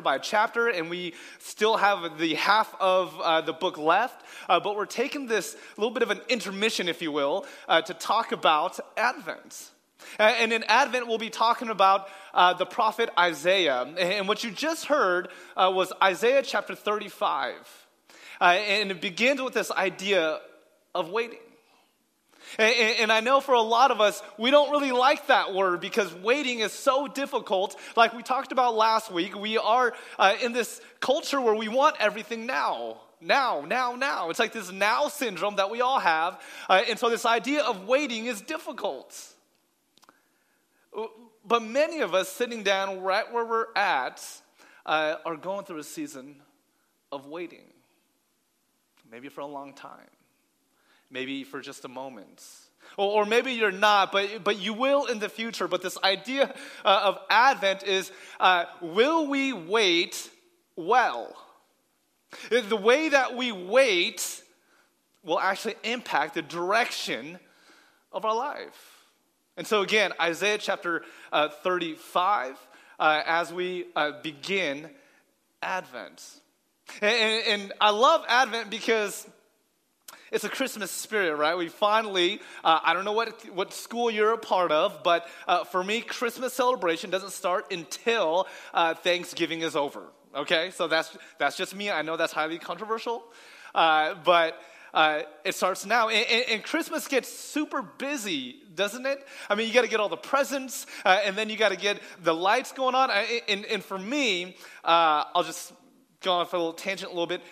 by chapter, and we still have the half of uh, the book left. Uh, but we're taking this little bit of an intermission, if you will, uh, to talk about Advent. And in Advent, we'll be talking about uh, the prophet Isaiah. And what you just heard uh, was Isaiah chapter 35. Uh, and it begins with this idea of waiting. And, and, I know for a lot of us, we don't really like that word because waiting is so difficult. Like we talked about last week, we are uh, in this culture where we want everything now. Now, now, now. It's like this now syndrome that we all have. Uh, and so this idea of waiting is difficult. But many of us sitting down right where we're at uh, are going through a season of waiting, maybe for a long time maybe for just a moment. Or, or maybe you're not, but, but you will in the future. But this idea uh, of Advent is uh, will we wait well? The way that we wait will actually impact the direction of our life. And so, again, Isaiah chapter uh, 35, uh, as we uh, begin Advent. And, and, and I love Advent because it's a Christmas spirit, right? We finally, uh, I don't know what, what school you're a part of, but uh, for me, Christmas celebration doesn't start until uh, Thanksgiving is over, okay? So that's, that's just me. I know that's highly controversial, uh, but uh, it starts now. And, and, and, Christmas gets super busy, doesn't it? I mean, you got to get all the presents, uh, and then you got to get the lights going on. And, and for me, I'll just go off a little tangent a little bit.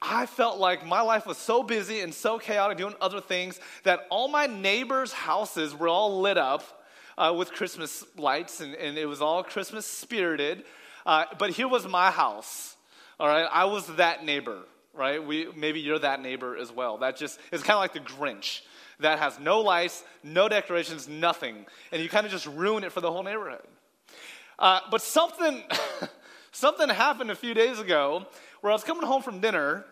I felt like my life was so busy and so chaotic doing other things that all my neighbors' houses were all lit up uh, with Christmas lights and, and, it was all Christmas spirited. Uh, but here was my house, all right? I was that neighbor, right? We, maybe you're that neighbor as well. That just is kind of like the Grinch that has no lights, no decorations, nothing. And you kind of just ruin it for the whole neighborhood. Uh, but something, something happened a few days ago where I was coming home from dinner.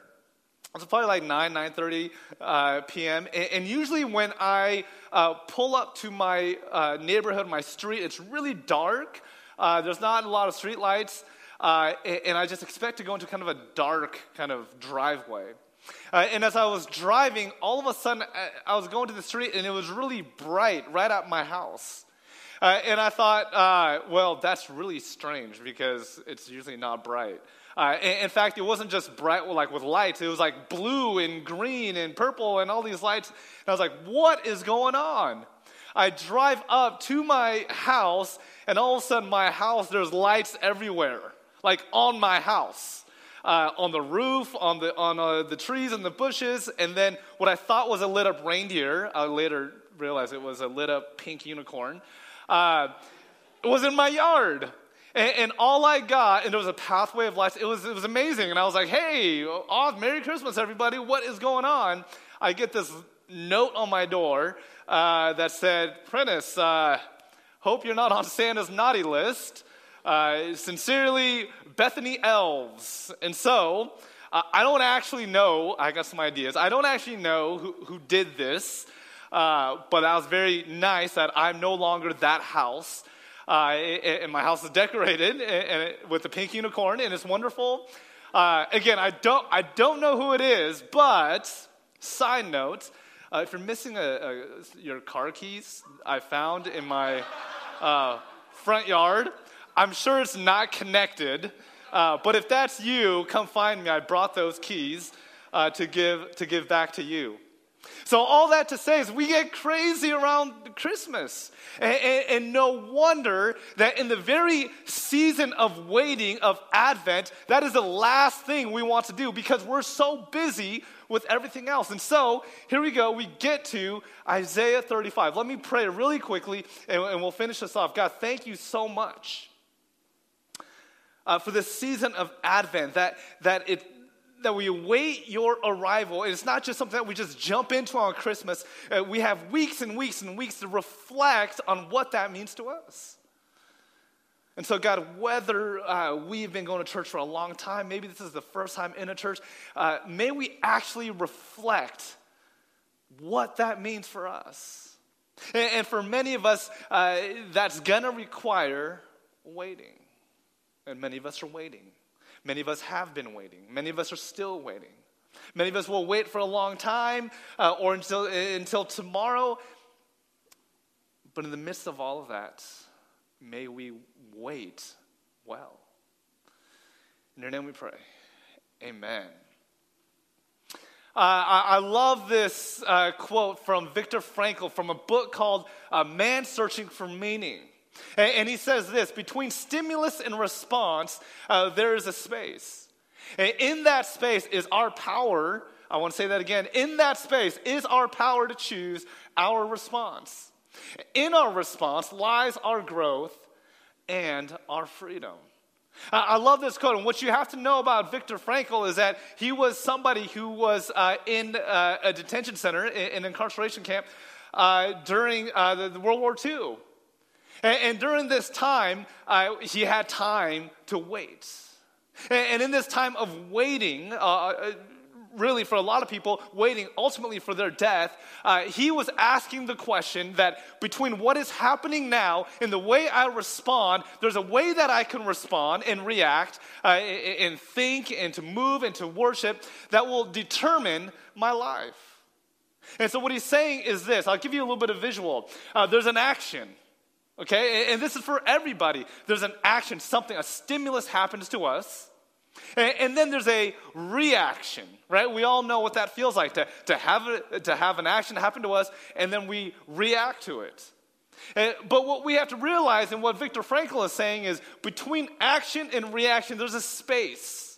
It was probably like 9, 9.30 uh, p.m. And, and, usually when I uh, pull up to my uh, neighborhood, my street, it's really dark. Uh, there's not a lot of street lights. Uh, and, and, I just expect to go into kind of a dark kind of driveway. Uh, and as I was driving, all of a sudden I was going to the street and it was really bright right at my house. and I thought, well, that's really strange because it's usually not bright. Uh, in, fact, it wasn't just bright like with lights. It was like blue and green and purple and all these lights. And I was like, what is going on? I drive up to my house, and all of a sudden, my house, there's lights everywhere, like on my house. Uh, on the roof, on the on uh, the trees and the bushes, and then what I thought was a lit up reindeer, I later realized it was a lit up pink unicorn. Uh, was in my yard. And, and, all I got, and it was a pathway of life, it was, it was amazing. And I was like, hey, oh, Merry Christmas, everybody. What is going on? I get this note on my door uh, that said, Prentice, uh, hope you're not on Santa's naughty list. Uh, sincerely, Bethany Elves. And so, uh, I don't actually know, I got some ideas. I don't actually know who, who did this, uh, but that was very nice that I'm no longer that house. Uh, and my house is decorated with a pink unicorn, and it's wonderful. Uh, again, I don't, I don't know who it is, but side note, uh, if you're missing a, a, your car keys, I found in my uh, front yard. I'm sure it's not connected, uh, but if that's you, come find me. I brought those keys uh, to give to give back to you. So, all that to say is we get crazy around Christmas. And, and, and, no wonder that in the very season of waiting, of Advent, that is the last thing we want to do because we're so busy with everything else. And so, here we go. We get to Isaiah 35. Let me pray really quickly and, and we'll finish this off. God, thank you so much. Uh, for this season of Advent, that, that it that we await your arrival. It's not just something that we just jump into on Christmas. Uh, we have weeks and weeks and weeks to reflect on what that means to us. And so, God, whether uh, we've been going to church for a long time, maybe this is the first time in a church, uh, may we actually reflect what that means for us. And, and for many of us, uh, that's going to require waiting. And many of us are waiting. Many of us have been waiting. Many of us are still waiting. Many of us will wait for a long time uh, or until, until tomorrow. But in the midst of all of that, may we wait well. In your name we pray. Amen. Uh, I, I, love this uh, quote from Viktor Frankl from a book called uh, Man Searching for Meaning. And, he says this between stimulus and response, uh, there is a space. And in that space is our power. I want to say that again. In that space is our power to choose our response. In our response lies our growth and our freedom. I love this quote, and what you have to know about Viktor Frankl is that he was somebody who was uh, in uh, a detention center, an incarceration camp, uh, during uh, the, World War II. And, and during this time, uh, he had time to wait. And, and in this time of waiting, uh, really for a lot of people waiting ultimately for their death, uh, he was asking the question that between what is happening now and the way I respond, there's a way that I can respond and react uh, and think and to move and to worship that will determine my life. And so, what he's saying is this I'll give you a little bit of visual. Uh, there's an action. Okay, and this is for everybody. There's an action, something, a stimulus happens to us. And, then there's a reaction, right? We all know what that feels like to, to, have, to have an action happen to us and then we react to it. But what we have to realize, and what Viktor Frankl is saying, is between action and reaction, there's a space.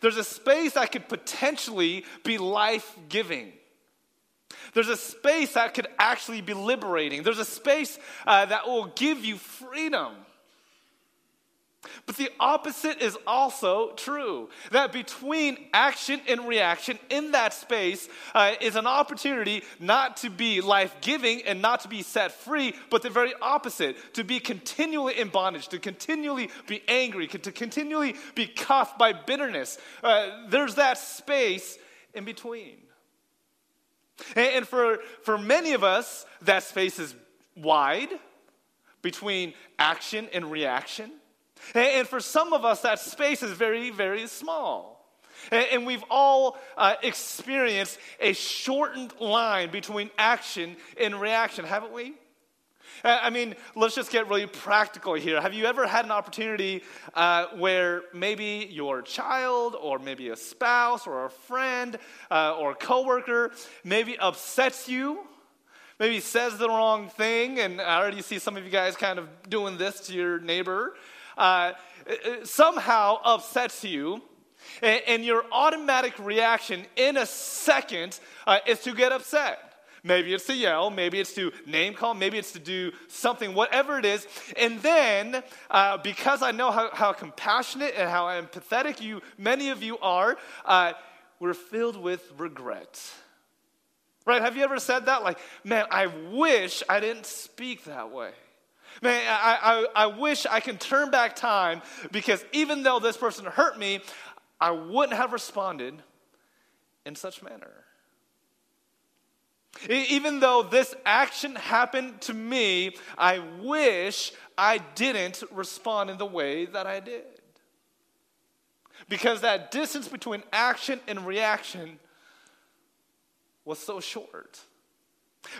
There's a space that could potentially be life giving. There's a space that could actually be liberating. There's a space uh, that will give you freedom. But the opposite is also true. That between action and reaction in that space uh, is an opportunity not to be life giving and not to be set free, but the very opposite to be continually in bondage, to continually be angry, to continually be cuffed by bitterness. Uh, there's that space in between. And, for, for many of us, that space is wide between action and reaction. And for some of us, that space is very, very small. And we've all uh, experienced a shortened line between action and reaction, haven't we? I mean, let's just get really practical here. Have you ever had an opportunity uh, where maybe your child, or maybe a spouse, or a friend, uh, or a coworker, maybe upsets you, maybe says the wrong thing, and I already see some of you guys kind of doing this to your neighbor, uh, somehow upsets you, and, and, your automatic reaction in a second uh, is to get upset. Maybe it's to yell, maybe it's to name call, maybe it's to do something, whatever it is. And then, uh, because I know how, how, compassionate and how empathetic you, many of you are, uh, we're filled with regret. Right? Have you ever said that? Like, man, I wish I didn't speak that way. Man, I, I, I wish I can turn back time because even though this person hurt me, I wouldn't have responded in such manner. Even though this action happened to me, I wish I didn't respond in the way that I did. Because that distance between action and reaction was so short.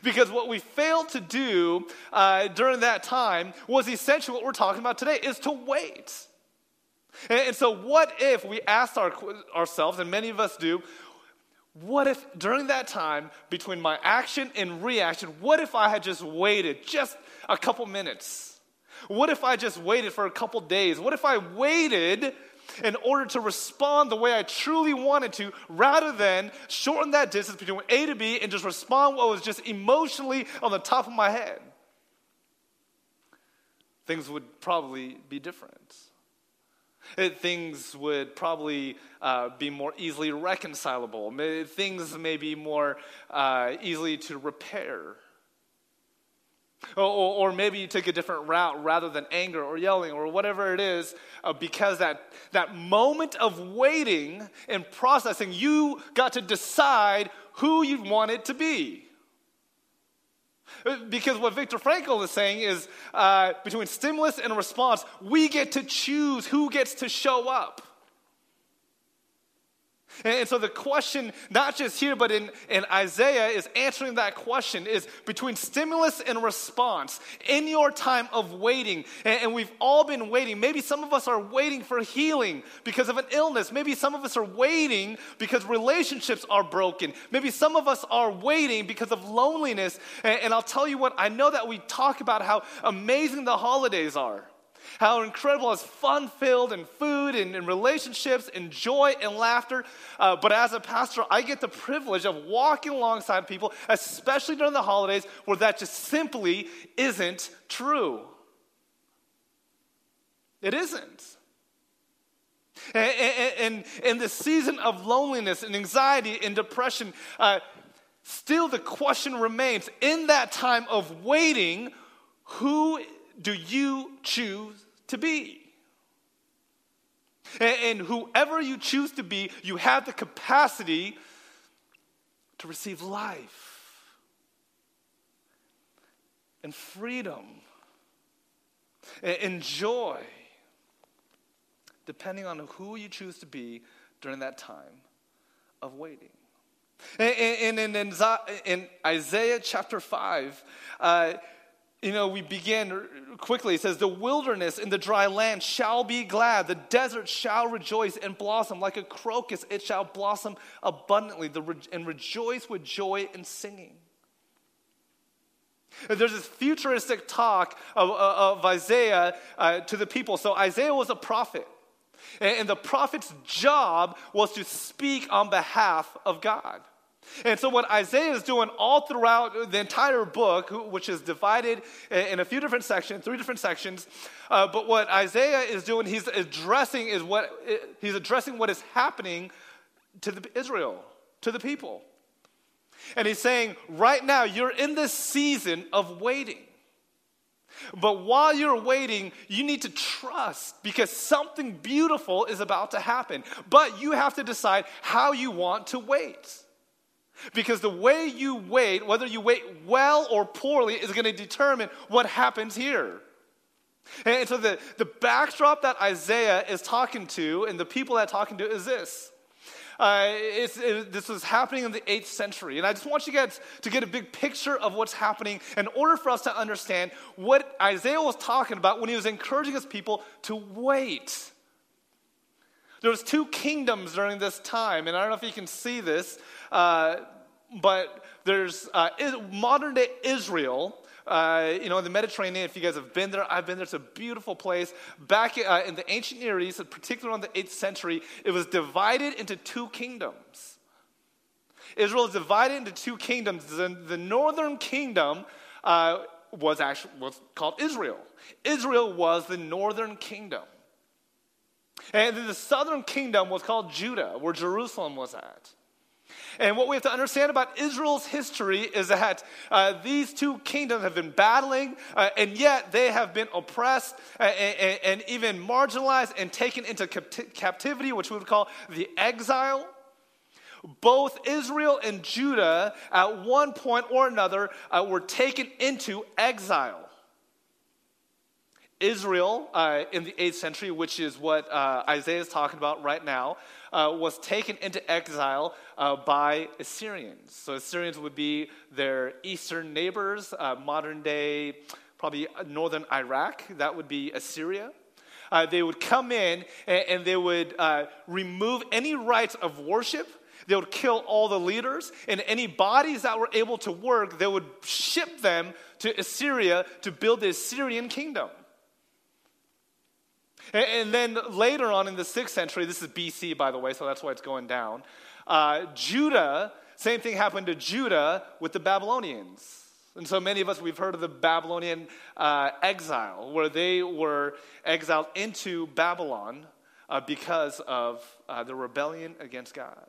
Because what we failed to do uh, during that time was essentially what we're talking about today is to wait. And, and so, what if we asked our, ourselves, and many of us do, what if during that time between my action and reaction, what if I had just waited just a couple minutes? What if I just waited for a couple days? What if I waited in order to respond the way I truly wanted to, rather than shorten that distance between A to B and just respond what was just emotionally on the top of my head. Things would probably be different. It, things would probably uh, be more easily reconcilable. Things may be more uh, easily to repair. Or, or, maybe you took a different route rather than anger or yelling or whatever it is, uh, because that, that moment of waiting and processing, you got to decide who you wanted to be. Because what Viktor Frankl is saying is uh, between stimulus and response, we get to choose who gets to show up. And so the question, not just here, but in, in Isaiah, is answering that question is between stimulus and response in your time of waiting. And, and, we've all been waiting. Maybe some of us are waiting for healing because of an illness. Maybe some of us are waiting because relationships are broken. Maybe some of us are waiting because of loneliness. And, and I'll tell you what, I know that we talk about how amazing the holidays are how incredible it's fun filled and food and, and, relationships and joy and laughter. Uh, but as a pastor, I get the privilege of walking alongside people, especially during the holidays, where that just simply isn't true. It isn't. And in the season of loneliness and anxiety and depression, uh, still the question remains in that time of waiting, who do you choose to be? And, whoever you choose to be, you have the capacity to receive life and freedom and joy, depending on who you choose to be during that time of waiting. And in, in Isaiah chapter 5, uh, you know, we begin quickly. It says, The wilderness and the dry land shall be glad. The desert shall rejoice and blossom. Like a crocus, it shall blossom abundantly and rejoice with joy and singing. There's this futuristic talk of, of Isaiah uh, to the people. So Isaiah was a prophet. And the prophet's job was to speak on behalf of God. And so, what Isaiah is doing all throughout the entire book, which is divided in a few different sections, three different sections, uh, but what Isaiah is doing, he's addressing is what he's addressing what is happening to the, Israel, to the people. And he's saying, right now, you're in this season of waiting. But while you're waiting, you need to trust because something beautiful is about to happen. But you have to decide how you want to wait. Because the way you wait, whether you wait well or poorly, is going to determine what happens here. And so the, the backdrop that Isaiah is talking to and the people that talking to is this. Uh, it, this was happening in the 8th century. And I just want you guys to get a big picture of what's happening in order for us to understand what Isaiah was talking about when he was encouraging his people to wait. There was two kingdoms during this time, and I don't know if you can see this, uh, but there's uh, modern day Israel. Uh, you know, in the Mediterranean, if you guys have been there, I've been there. It's a beautiful place. Back uh, in the ancient Near East, particularly in the 8th century, it was divided into two kingdoms. Israel is divided into two kingdoms. The, the northern kingdom uh, was actually was called Israel. Israel was the northern kingdom. And the southern kingdom was called Judah, where Jerusalem was at. And what we have to understand about Israel's history is that uh, these two kingdoms have been battling, uh, and yet they have been oppressed uh, and, and, even marginalized and taken into captivity, which we would call the exile. Both Israel and Judah, at one point or another, uh, were taken into exile. Israel uh, in the 8th century, which is what uh, Isaiah is talking about right now, uh, was taken into exile uh, by Assyrians. So, Assyrians would be their eastern neighbors, uh, modern day, probably northern Iraq. That would be Assyria. Uh, they would come in and, and they would remove any rights of worship. They would kill all the leaders, and any bodies that were able to work, they would ship them to Assyria to build the Assyrian kingdom. And, then later on in the sixth century, this is BC, by the way, so that's why it's going down. Uh, Judah, same thing happened to Judah with the Babylonians. And so many of us, we've heard of the Babylonian uh, exile, where they were exiled into Babylon uh, because of uh, the rebellion against God.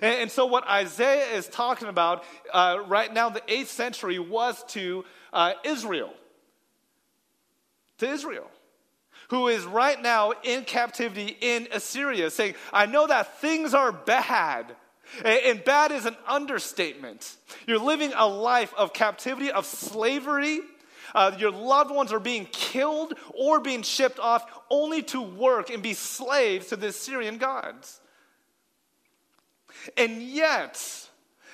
And, and, so, what Isaiah is talking about uh, right now, the 8th century, was to uh, Israel. To Israel who is right now in captivity in Assyria, saying, I know that things are bad. And bad is an understatement. You're living a life of captivity, of slavery. Uh, your loved ones are being killed or being shipped off only to work and be slaves to the Assyrian gods. And yet,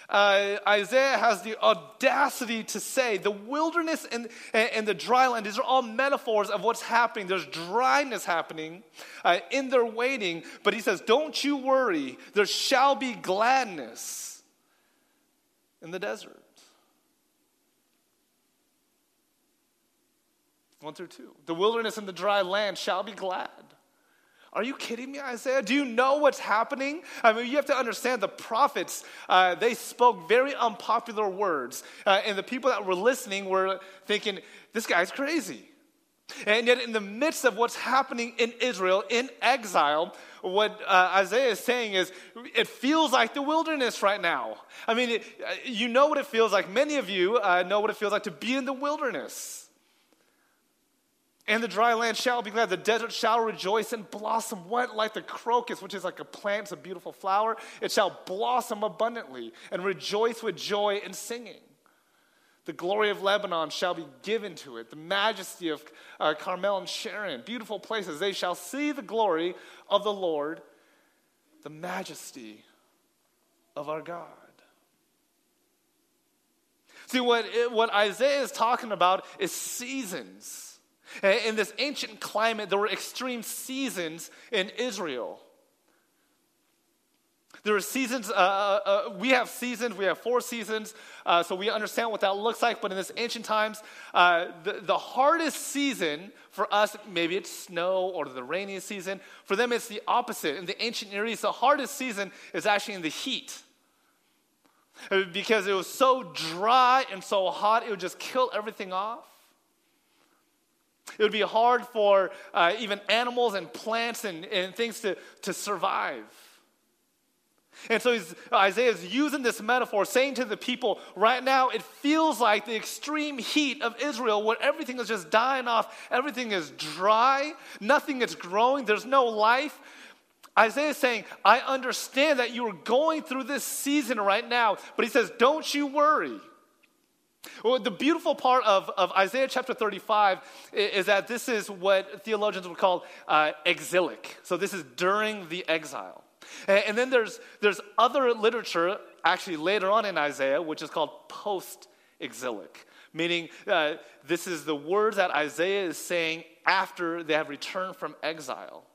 uh, Isaiah has the audacity to say the wilderness and, and, the dry land, these are all metaphors of what's happening. There's dryness happening uh, in their waiting, but he says, Don't you worry, there shall be gladness in the desert. One through two. The wilderness and the dry land shall be glad. Are you kidding me, Isaiah? Do you know what's happening? I mean, you have to understand the prophets, uh, they spoke very unpopular words. Uh, and the people that were listening were thinking, this guy's crazy. And yet, in the midst of what's happening in Israel, in exile, what uh, Isaiah is saying is, it feels like the wilderness right now. I mean, it, uh, you know what it feels like. Many of you uh, know what it feels like to be in the wilderness. And the dry land shall be glad. The desert shall rejoice and blossom. What? Like the crocus, which is like a plant, it's a beautiful flower. It shall blossom abundantly and rejoice with joy and singing. The glory of Lebanon shall be given to it. The majesty of uh, Carmel and Sharon, beautiful places. They shall see the glory of the Lord, the majesty of our God. See, what, what Isaiah is talking about is seasons. In this ancient climate, there were extreme seasons in Israel. There are seasons, uh, uh, uh, we have seasons, we have four seasons, uh, so we understand what that looks like. But in this ancient times, uh, the, the hardest season for us, maybe it's snow or the rainy season. For them, it's the opposite. In the ancient Near East, the hardest season is actually in the heat. Because it was so dry and so hot, it would just kill everything off. It would be hard for uh, even animals and plants and, and things to, to survive. And so Isaiah is using this metaphor, saying to the people, right now it feels like the extreme heat of Israel, where everything is just dying off, everything is dry, nothing is growing, there's no life. Isaiah is saying, I understand that you are going through this season right now, but he says, don't you worry. Well, the beautiful part of, of Isaiah chapter 35 is, that this is what theologians would call uh, exilic. So this is during the exile. And, and then there's, there's other literature, actually later on in Isaiah, which is called post exilic, meaning uh, this is the words that Isaiah is saying after they have returned from exile.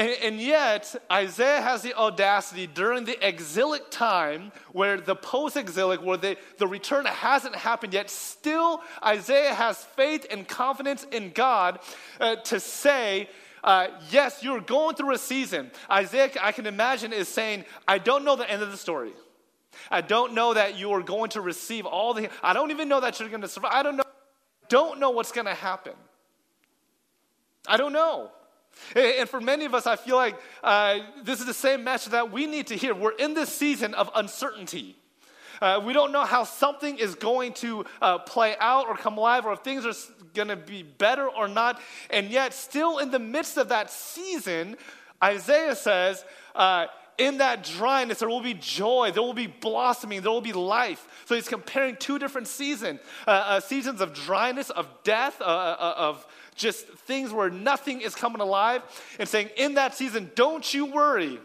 And, and, yet, Isaiah has the audacity during the exilic time, where the post exilic, where the, the return hasn't happened yet, still Isaiah has faith and confidence in God uh, to say, uh, Yes, you're going through a season. Isaiah, I can imagine, is saying, I don't know the end of the story. I don't know that you are going to receive all the, I don't even know that you're going to survive. I don't know, don't know what's going to happen. I don't know. And for many of us, I feel like uh, this is the same message that we need to hear. We're in this season of uncertainty. Uh, we don't know how something is going to uh, play out or come alive, or if things are going to be better or not. And yet, still in the midst of that season, Isaiah says, uh, in that dryness, there will be joy, there will be blossoming, there will be life. So he's comparing two different seasons uh, uh, seasons of dryness, of death, uh, uh, of just things where nothing is coming alive, and saying, in that season, don't you worry.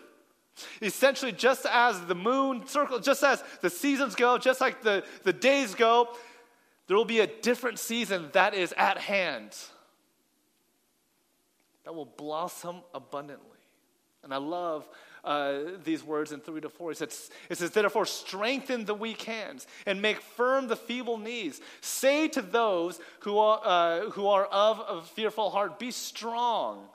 Essentially, just as the moon circle, just as the seasons go, just like the, the days go, there will be a different season that is at hand that will blossom abundantly. And I love uh, these words in 3 to 4. It says, it says, Therefore, strengthen the weak hands and make firm the feeble knees. Say to those who are, uh, who are of a fearful heart, Be strong.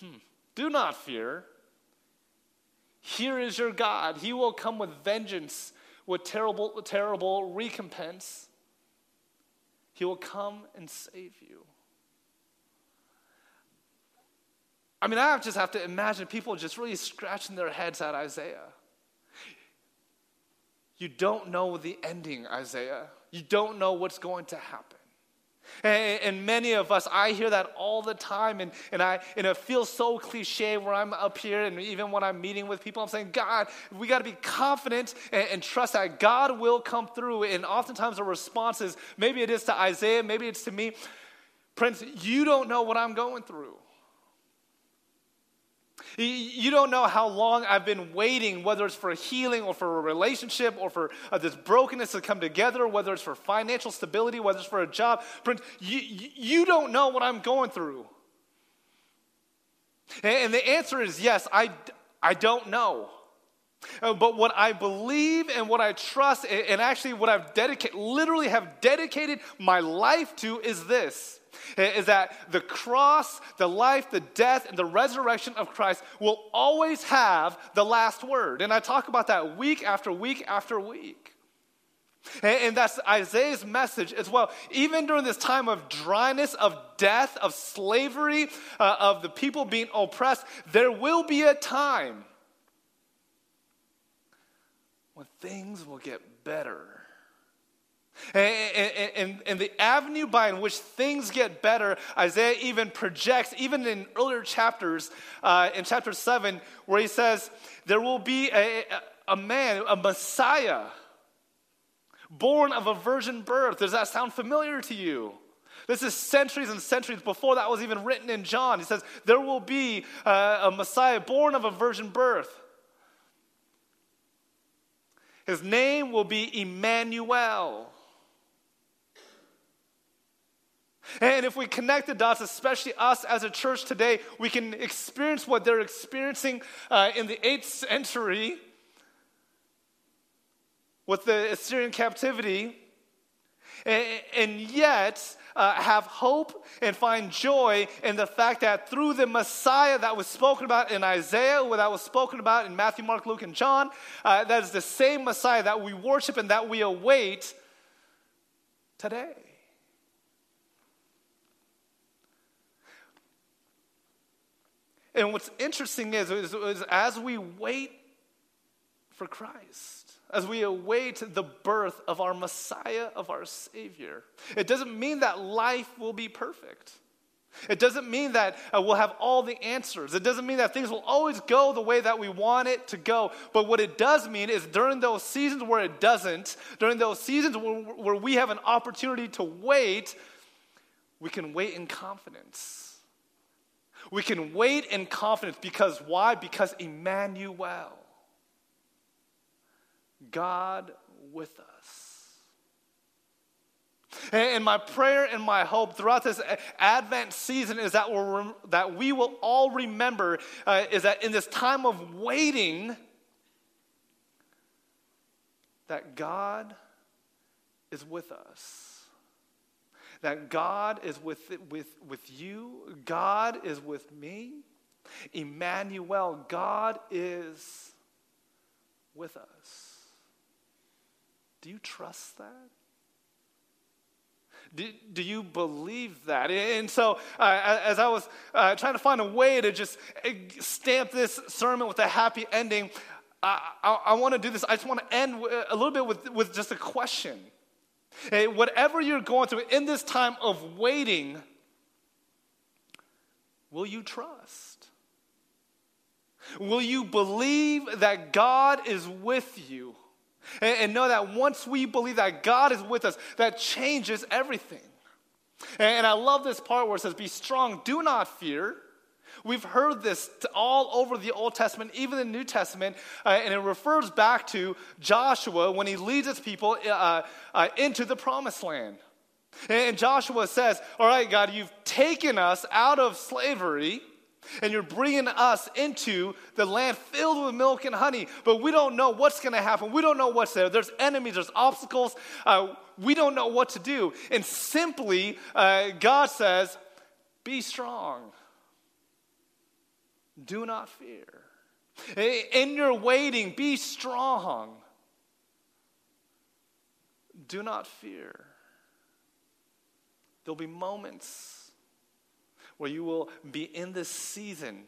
Hmm. Do not fear. Here is your God. He will come with vengeance, with terrible, terrible recompense. He will come and save you. I mean, I just have to imagine people just really scratching their heads at Isaiah. You don't know the ending, Isaiah. You don't know what's going to happen. And, many of us, I hear that all the time, and, and, I, and it feels so cliche where I'm up here, and even when I'm meeting with people, I'm saying, God, we got to be confident and, and, trust that God will come through. And oftentimes the response is maybe it is to Isaiah, maybe it's to me. Prince, you don't know what I'm going through. You don't know how long I've been waiting, whether it's for healing or for a relationship or for uh, this brokenness to come together, whether it's for financial stability, whether it's for a job. Prince, you, you don't know what I'm going through. And the answer is yes, I, I don't know. Uh, but what I believe and what I trust, and actually what I've dedicated, literally have dedicated my life to, is this is that the cross, the life, the death, and the resurrection of Christ will always have the last word. And I talk about that week after week after week. And, that's Isaiah's message as well. Even during this time of dryness, of death, of slavery, uh, of the people being oppressed, there will be a time when things will get better. And, and, and, the avenue by which things get better, Isaiah even projects, even in earlier chapters, uh, in chapter 7, where he says, There will be a, a man, a Messiah, born of a virgin birth. Does that sound familiar to you? This is centuries and centuries before that was even written in John. He says, There will be uh, a Messiah born of a virgin birth. His name will be Emmanuel. And if we connect the dots, especially us as a church today, we can experience what they're experiencing uh, in the 8th century with the Assyrian captivity, and, and yet uh, have hope and find joy in the fact that through the Messiah that was spoken about in Isaiah, that was spoken about in Matthew, Mark, Luke, and John, uh, that is the same Messiah that we worship and that we await today. And what's interesting is, is, is as we wait for Christ, as we await the birth of our Messiah, of our Savior, it doesn't mean that life will be perfect. It doesn't mean that uh, we'll have all the answers. It doesn't mean that things will always go the way that we want it to go. But what it does mean is during those seasons where it doesn't, during those seasons where, where we have an opportunity to wait, we can wait in confidence we can wait in confidence because why? Because Emmanuel, God with us. And my prayer and my hope throughout this Advent season is that, we'll, that we will all remember uh, is that in this time of waiting, that God is with us that God is with, with, with you, God is with me. Emmanuel, God is with us. Do you trust that? Do, do you believe that? And so, uh, as I was uh, trying to find a way to just uh, stamp this sermon with a happy ending, I, I, I want to do this. I just want to end a little bit with, with just a question. Hey, whatever you're going through in this time of waiting, will you trust? Will you believe that God is with you? And, and know that once we believe that God is with us, that changes everything. And, and I love this part where it says, Be strong, do not fear. We've heard this all over the Old Testament, even the New Testament, uh, and it refers back to Joshua when he leads his people uh, uh, into the promised land. And Joshua says, All right, God, you've taken us out of slavery. And you're bringing us into the land filled with milk and honey, but we don't know what's going to happen. We don't know what's there. There's enemies, there's obstacles. Uh, we don't know what to do. And simply, uh, God says, Be strong. Do not fear. In your waiting, be strong. Do not fear. There'll be moments where you will be in this season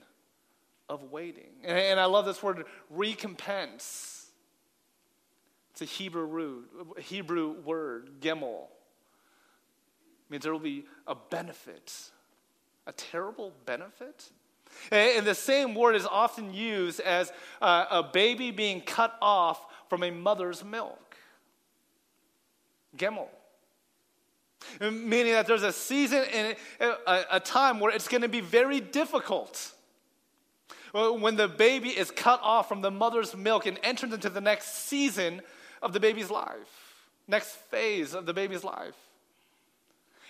of waiting. And I love this word recompense. It's a Hebrew, root, Hebrew word, gimel means there will be a benefit, a terrible benefit. And the same word is often used as uh, a baby being cut off from a mother's milk. Gemel. Meaning that there's a season and a, a time where it's going to be very difficult. When the baby is cut off from the mother's milk and enters into the next season of the baby's life, next phase of the baby's life.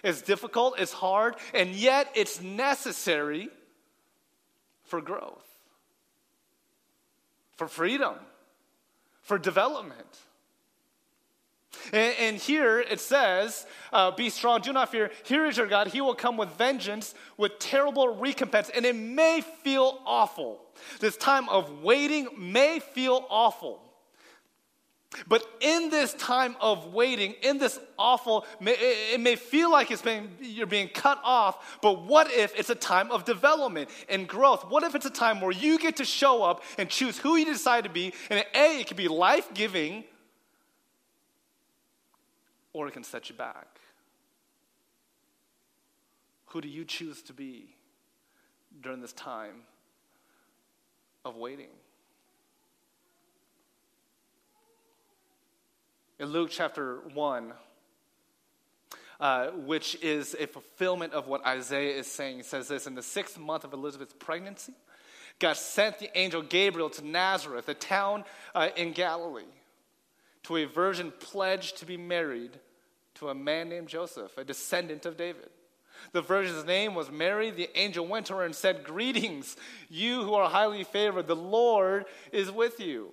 It's difficult, it's hard, and yet it's necessary for growth, for freedom, for development. And, and here it says, uh, Be strong, do not fear. Here is your God. He will come with vengeance, with terrible recompense. And it may feel awful. This time of waiting may feel awful. But in this time of waiting, in this awful, it may feel like it's been, you're being cut off, but what if it's a time of development and growth? What if it's a time where you get to show up and choose who you decide to be? And A, it can be life giving, or it can set you back. Who do you choose to be during this time of waiting? In Luke chapter 1, uh, which is a fulfillment of what Isaiah is saying, he says this In the sixth month of Elizabeth's pregnancy, God sent the angel Gabriel to Nazareth, a town uh, in Galilee, to a virgin pledged to be married to a man named Joseph, a descendant of David. The virgin's name was Mary. The angel went to her and said, Greetings, you who are highly favored. The Lord is with you.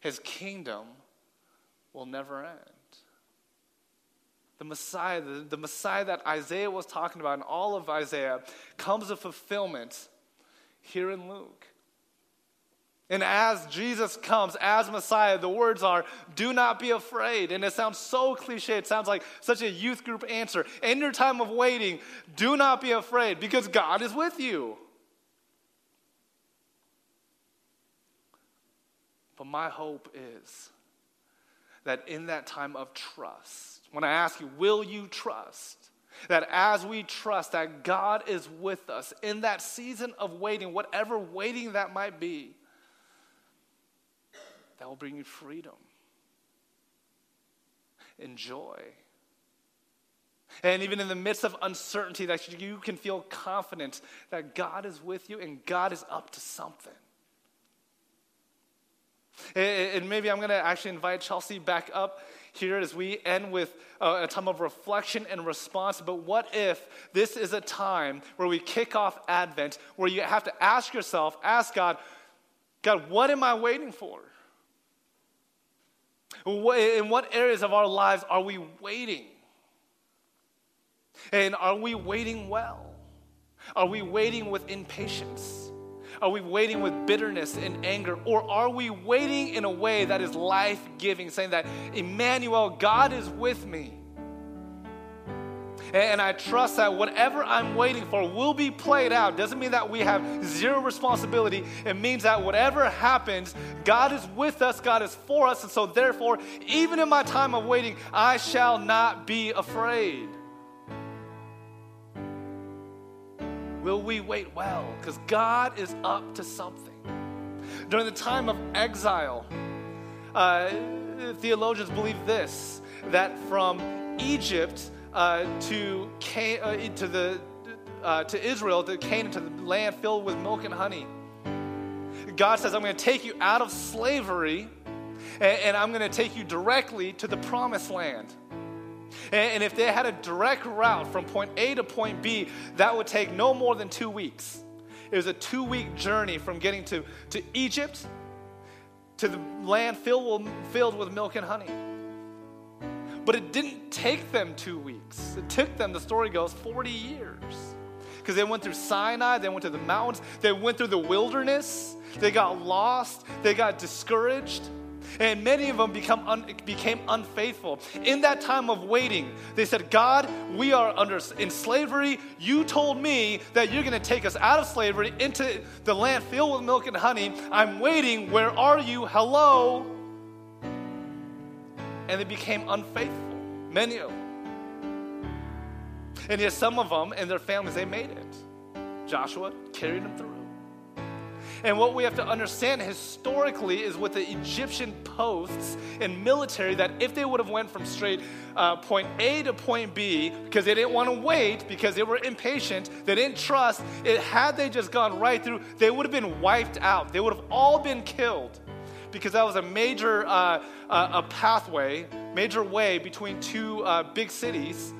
His kingdom will never end. The Messiah, the, the Messiah that Isaiah was talking about in all of Isaiah, comes to fulfillment here in Luke. And as Jesus comes, as Messiah, the words are, do not be afraid. And it sounds so cliche. It sounds like such a youth group answer. In your time of waiting, do not be afraid because God is with you. But my hope is that in that time of trust, when I ask you, will you trust? That as we trust that God is with us in that season of waiting, whatever waiting that might be, that will bring you freedom and joy. And even in the midst of uncertainty, that you can feel confident that God is with you and God is up to something. And maybe I'm going to actually invite Chelsea back up here as we end with uh, a time of reflection and response. But what if this is a time where we kick off Advent, where you have to ask yourself, ask God, God, what am I waiting for? In what areas of our lives are we waiting? And are we waiting well? Are we waiting with impatience? Are we waiting with bitterness and anger? Or are we waiting in a way that is life giving, saying that, Emmanuel, God is with me? And I trust that whatever I'm waiting for will be played out. Doesn't mean that we have zero responsibility. It means that whatever happens, God is with us, God is for us. And so, therefore, even in my time of waiting, I shall not be afraid. Will we wait well? Because God is up to something. During the time of exile, uh, theologians believe this that from Egypt uh, to, Can- uh, to, the, uh, to Israel, to Canaan, to the land filled with milk and honey, God says, I'm going to take you out of slavery and, and I'm going to take you directly to the promised land. And, if they had a direct route from point A to point B, that would take no more than two weeks. It was a two week journey from getting to, to Egypt to the land filled, filled with milk and honey. But it didn't take them two weeks. It took them, the story goes, 40 years. Because they went through Sinai, they went to the mountains, they went through the wilderness, they got lost, they got discouraged. And many of them become un, became unfaithful. In that time of waiting, they said, God, we are under in slavery. You told me that you're going to take us out of slavery into the land filled with milk and honey. I'm waiting. Where are you? Hello. And they became unfaithful, many of them. And yet, some of them and their families, they made it. Joshua carried them through. And what we have to understand historically is with the Egyptian posts and military that if they would have went from straight uh, point A to point B because they didn't want to wait because they were impatient, they didn't trust, it had they just gone right through, they would have been wiped out. They would have all been killed because that was a major uh, uh, a pathway, major way between two uh, big cities.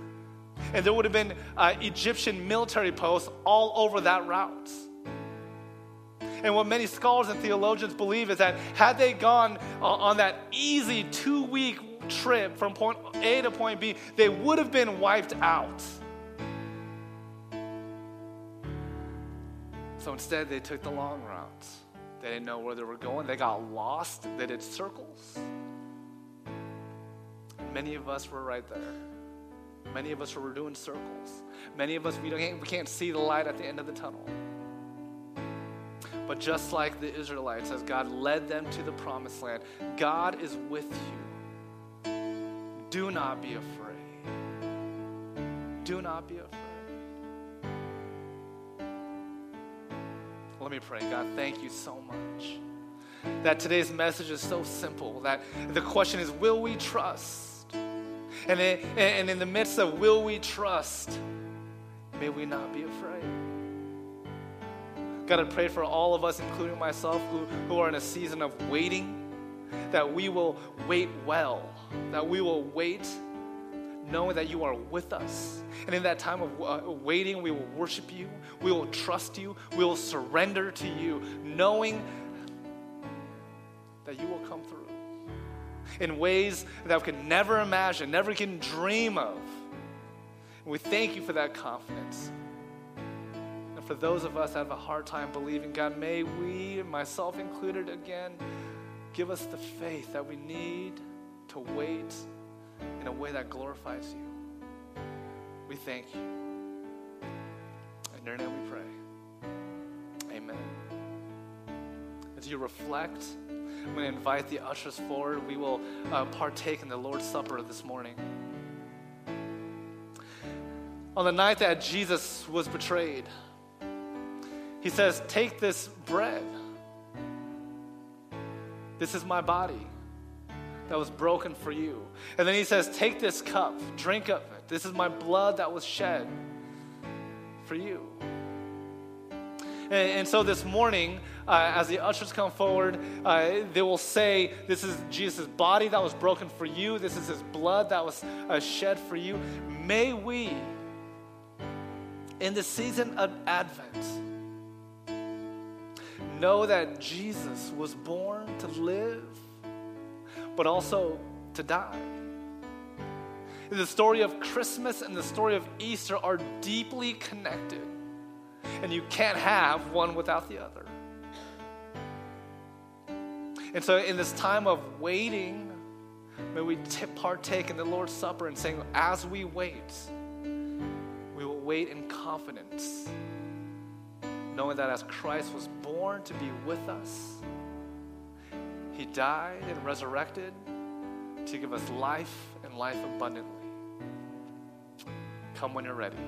And there would have been uh, Egyptian military posts all over that route. And what many scholars and theologians believe is that had they gone uh, on that easy two week trip from point A to point B, they would have been wiped out. So instead, they took the long route. They didn't know where they were going. They got lost. They did circles. Many of us were right there. Many of us were doing circles. Many of us, we, don't, we can't see the light at the end of the tunnel. But just like the Israelites, as God led them to the promised land, God is with you. Do not be afraid. Do not be afraid. Let me pray. God, thank you so much. That today's message is so simple that the question is will we trust? And in, and in the midst of will we trust, may we not be afraid. God, I pray for all of us, including myself, who, who are in a season of waiting, that we will wait well, that we will wait knowing that you are with us. And in that time of uh, waiting, we will worship you, we will trust you, we will surrender to you, knowing that you will come through in ways that we can never imagine, never can dream of. And we thank you for that confidence for those of us that have a hard time believing, God, may we, myself included again, give us the faith that we need to wait in a way that glorifies you. We thank you. In your name we pray. Amen. As you reflect, I'm going to invite the ushers forward. We will uh, partake in the Lord's Supper this morning. On the night that Jesus was betrayed, he says, Take this bread. This is my body that was broken for you. And then he says, Take this cup, drink of it. This is my blood that was shed for you. And, and so this morning, uh, as the ushers come forward, uh, they will say, This is Jesus' body that was broken for you. This is his blood that was uh, shed for you. May we, in the season of Advent, know that Jesus was born to live, but also to die. The story of Christmas and the story of Easter are deeply connected, and you can't have one without the other. And so, in this time of waiting, may we partake in the Lord's Supper and saying, as we wait, we will wait in confidence knowing that as Christ was born to be with us, he died and resurrected to give us life and life abundantly. Come when you're ready.